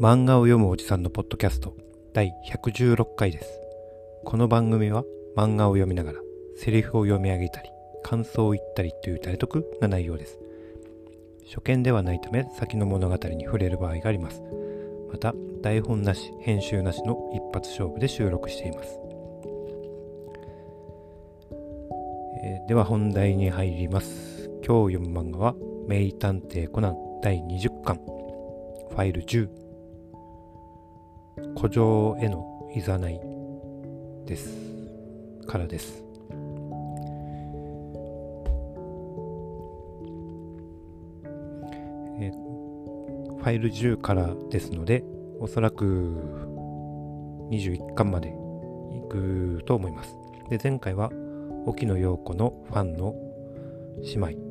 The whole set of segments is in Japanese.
漫画を読むおじさんのポッドキャスト第116回です。この番組は漫画を読みながらセリフを読み上げたり感想を言ったりという誰得な内容です。初見ではないため先の物語に触れる場合があります。また台本なし編集なしの一発勝負で収録しています。えーでは本題に入ります。今日読む漫画は名探偵コナン第20巻ファイル10古城へのいざないですからです。えファイル10からですのでおそらく21巻までいくと思います。で前回は沖野陽子のファンの姉妹。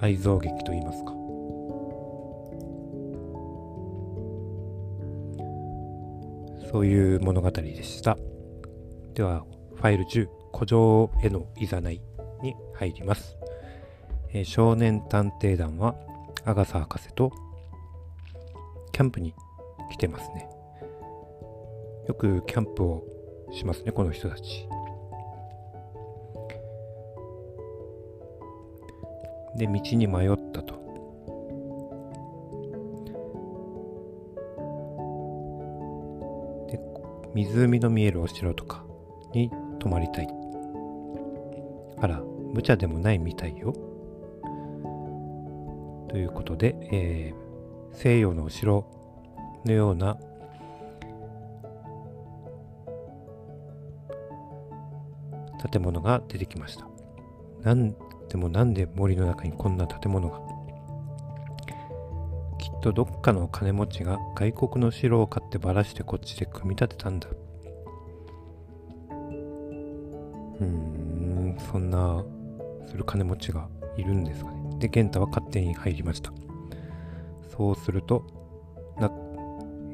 愛憎劇といいますか。そういう物語でした。ではファイル10古城へのいざないに入ります、えー少年探偵団はアガサ博士とキャンプに来てますね。よくキャンプをしますねこの人たち。で道に迷ったと。で湖の見えるお城とかに泊まりたい。あら無茶でもないみたいよ。ということで、えー西洋のお城のような建物が出てきました。なんでもなんで森の中にこんな建物が？きっとどっかの金持ちが外国の城を買ってばらしてこっちで組み立てたんだ。うんそんなする金持ちがいるんですかね。で玄太は勝手に入りました。そうするとな、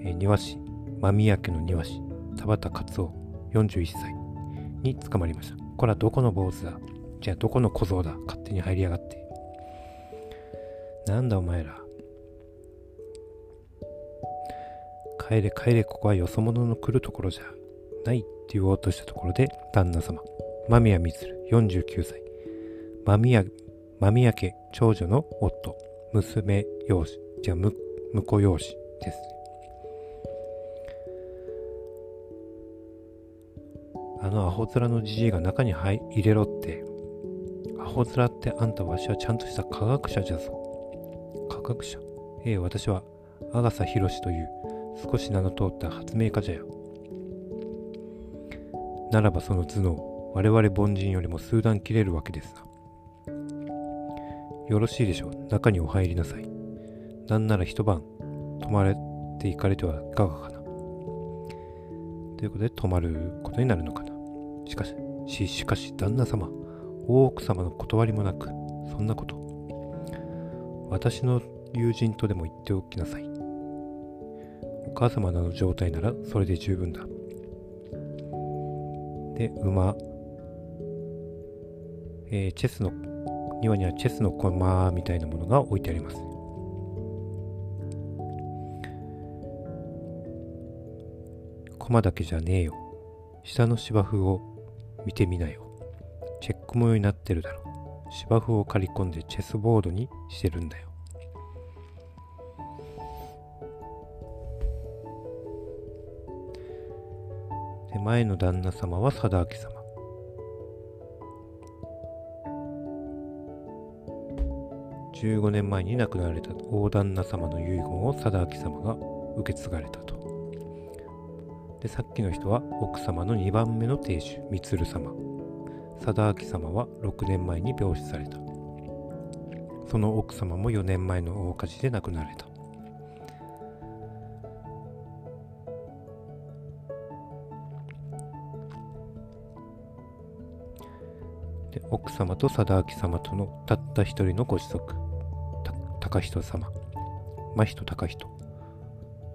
えー庭師間宮家の庭師田畑勝夫41歳に捕まりました。これはどこの坊主だ？じゃあどこの小僧だ？勝手に入りやがって。なんだお前ら。帰れ帰れここはよそ者の来るところじゃ。ないって言おうとしたところで旦那様。間宮光49歳。間宮間宮家長女の夫。娘養子。じゃあむ婿養子です。あのアホ面のじじいが中に入入れろって。アホ面ってあんたわしはちゃんとした科学者じゃぞ。科学者。ええ私は阿笠博士という少し名の通った発明家じゃよ。ならばその頭脳我々凡人よりも数段切れるわけですな。よろしいでしょう。中にお入りなさい。なんなら一晩泊まれて行かれてはいかがかな。ということで泊まることになるのかな。しかしししかし旦那様。大奥様の断りもなくそんなこと。私の友人とでも言っておきなさい。お母様の状態ならそれで十分だ。で馬。えーチェスの庭にはチェスの駒みたいなものが置いてあります。駒だけじゃねえよ。下の芝生を見てみなよ。チェック模様になってるだろ芝生を刈り込んでチェスボードにしてるんだよ。で前の旦那様は貞明様。15年前に亡くなられた大旦那様の遺言を貞明様が受け継がれたと。でさっきの人は奥様の2番目の亭主満様。貞明様は6年前に病死された。その奥様も4年前の大火事で亡くなられた。で奥様と貞明様とのたった一人のご子息。た高人様。真人高人。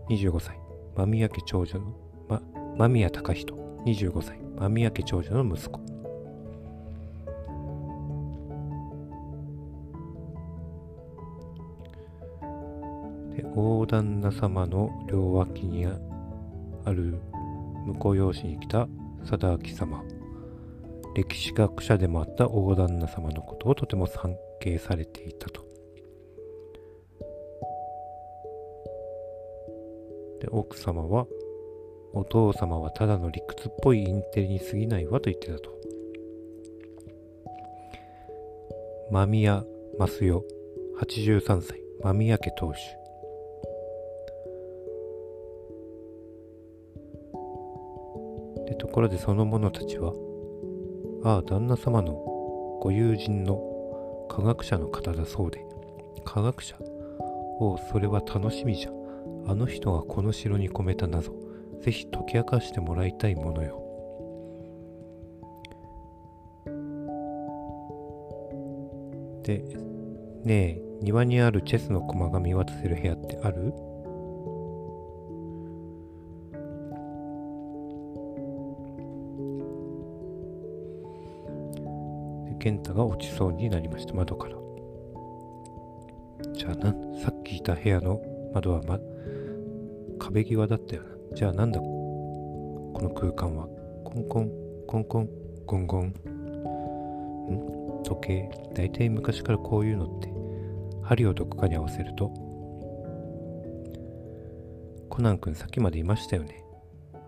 25歳。間宮家長女の、ま、間宮隆人。25歳。間宮家長女の息子。大旦那様の両脇にある婿養子に来た貞明様。歴史学者でもあった大旦那様のことをとても尊敬されていたと。で奥様はお父様はただの理屈っぽいインテリに過ぎないわと言ってたと。間宮益代83歳間宮家当主。ところでその者たちはああ旦那様のご友人の科学者の方だそうで科学者おおそれは楽しみじゃ。あの人がこの城に込めた謎ぜひ解き明かしてもらいたいものよ。でねえ庭にあるチェスの駒が見渡せる部屋ってある？健太が落ちそうになりました。窓から。じゃあなさっきいた部屋の窓は、ま、壁際だったよな。じゃあなんだこの空間は。コンコンコンコンゴンゴン。ん？時計。大体昔からこういうのって針をどこかに合わせると。コナン君さっきまでいましたよね。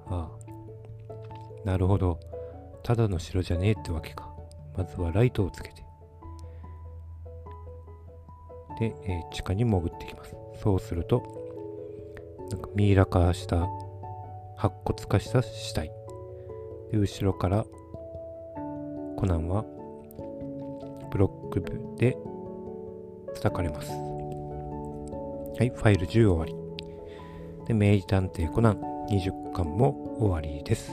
ああ。なるほど。ただの城じゃねえってわけか。まずはライトをつけてで、えー、地下に潜っていきますそうするとなんかミイラ化した白骨化した死体で後ろからコナンはブロック部で叩かれます。はい、ファイル10終わり。で、名医探偵コナン20巻も終わりです。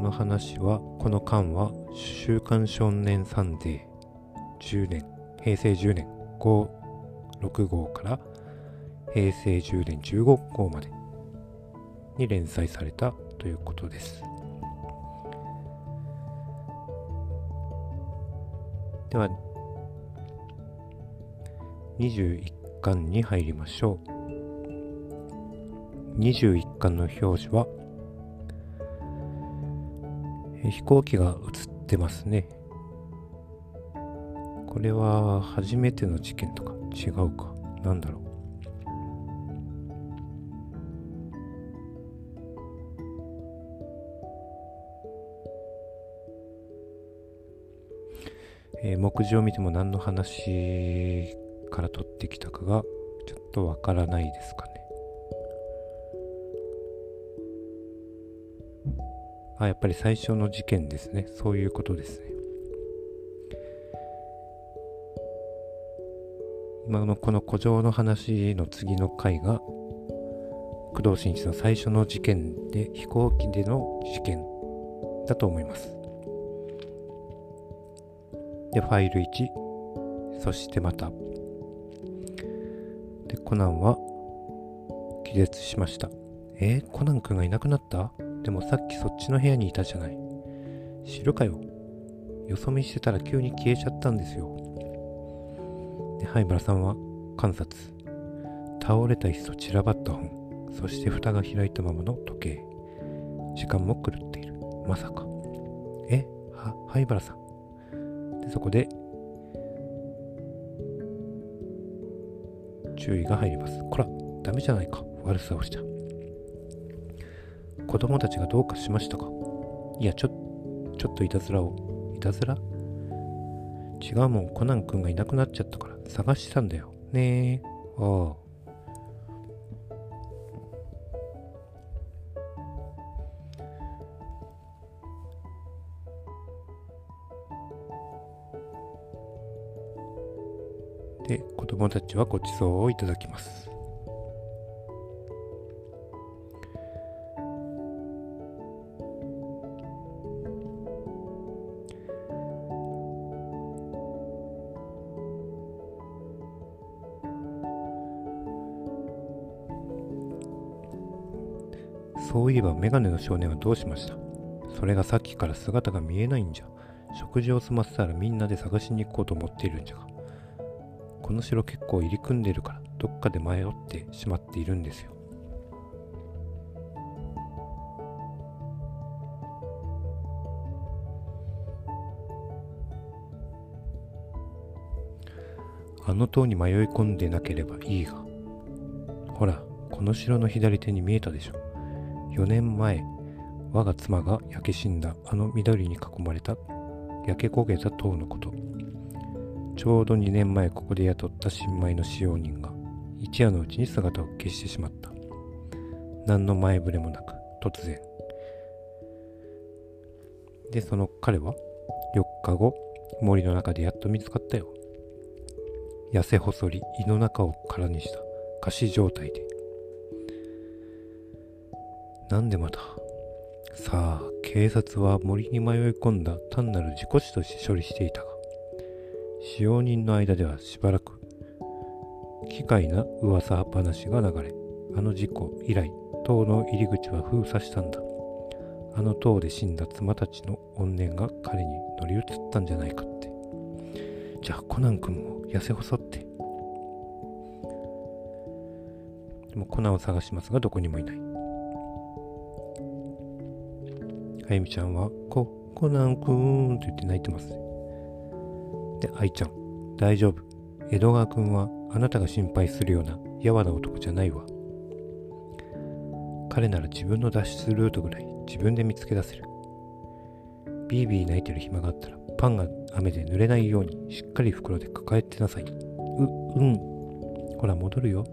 この話は、この巻は、週刊少年サンデー10年、平成10年5、6号から平成10年15号までに連載されたということです。では、21巻に入りましょう。21巻の表示は、飛行機が映ってますね。これは初めての事件とか？違うか。なんだろう。えー、目次を見ても何の話から取ってきたかがちょっとわからないですかあ、やっぱり最初の事件ですね。そういうことですね。今のこの古城の話の次の回が工藤新一の最初の事件で飛行機での事件だと思います。で、ファイル1、そしてまた。で、コナンは気絶しました。えー、コナン君がいなくなった？でもさっきそっちの部屋にいたじゃない。知るかよ。よそ見してたら急に消えちゃったんですよ。で、灰原さんは観察。倒れた椅子と散らばった本。そして蓋が開いたままの時計。時間も狂っている。まさか。え？は、灰原さん。でそこで注意が入ります。こら、ダメじゃないか。悪さをした。子供たちがどうかしましたか？いや、ちょ、ちょっといたずらを。いたずら？違うもん、コナン君がいなくなっちゃったから探してたんだよ。ねえ。ああ。で子供たちはごちそうをいただきますそういえばメガネの少年はどうしました？それがさっきから姿が見えないんじゃ。食事を済ませたらみんなで探しに行こうと思っているんじゃが。この城結構入り組んでるからどっかで迷ってしまっているんですよあの塔に迷い込んでなければいいがほらこの城の左手に見えたでしょ4年前我が妻が焼け死んだあの緑に囲まれた焼け焦げた塔のこと。ちょうど2年前ここで雇った新米の使用人が一夜のうちに姿を消してしまった。何の前触れもなく突然。でその彼は4日後森の中でやっと見つかったよ。痩せ細り胃の中を空にした。仮死状態で。なんでまた？さあ警察は森に迷い込んだ単なる事故死として処理していたが使用人の間ではしばらく奇怪な噂話が流れあの事故以来塔の入り口は封鎖したんだ。あの塔で死んだ妻たちの怨念が彼に乗り移ったんじゃないかって。じゃあコナン君も痩せ細って。でもコナンを探しますがどこにもいない。あゆみちゃんはココナンくんと言って泣いてます。で愛ちゃん大丈夫。江戸川君はあなたが心配するようなやわな男じゃないわ。彼なら自分の脱出ルートぐらい自分で見つけ出せる。ビービー泣いてる暇があったらパンが雨で濡れないようにしっかり袋で抱えてなさい。ううん。ほら戻るよ。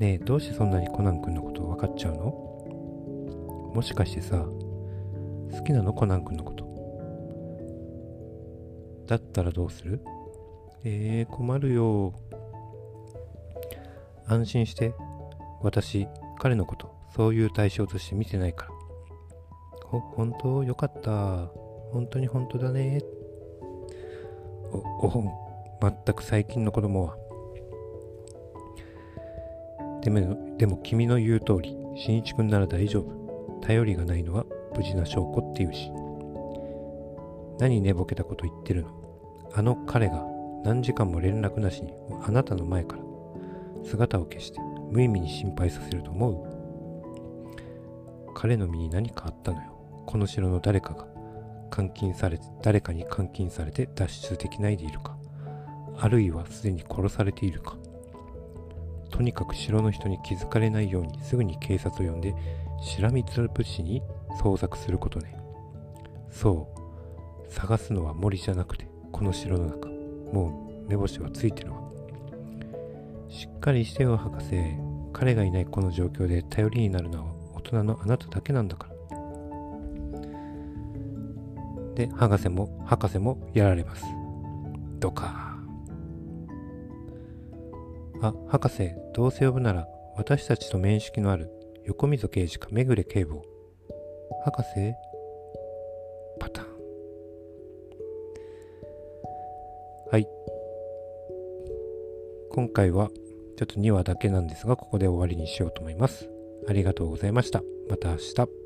ねえどうしてそんなにコナン君のこと分かっちゃうの？もしかしてさ好きなのコナン君のこと。だったらどうする？えー、困るよ。安心して。私彼のことそういう対象として見てないから。ほ本当？よかった。本当に本当だね。おおほん全く最近の子供は。でもでも君の言う通り新一君なら大丈夫。頼りがないのは無事な証拠っていうし。何寝ぼけたこと言ってるの？あの彼が何時間も連絡なしにあなたの前から姿を消して無意味に心配させると思う？彼の身に何かあったのよ。この城の誰かが監禁されて誰かに監禁されて脱出できないでいるか。あるいはすでに殺されているか。とにかく城の人に気づかれないようにすぐに警察を呼んでしらみつぶしに捜索することね。そう。探すのは森じゃなくてこの城の中。もう目星はついてるわ。しっかりしてよ博士彼がいないこの状況で頼りになるのは大人のあなただけなんだから。で博士も博士もやられます。どかあ博士どうせ呼ぶなら私たちと面識のある横溝刑事かめぐれ警部博士パターン。はい。今回はちょっと2話だけなんですがここで終わりにしようと思います。ありがとうございました。また明日。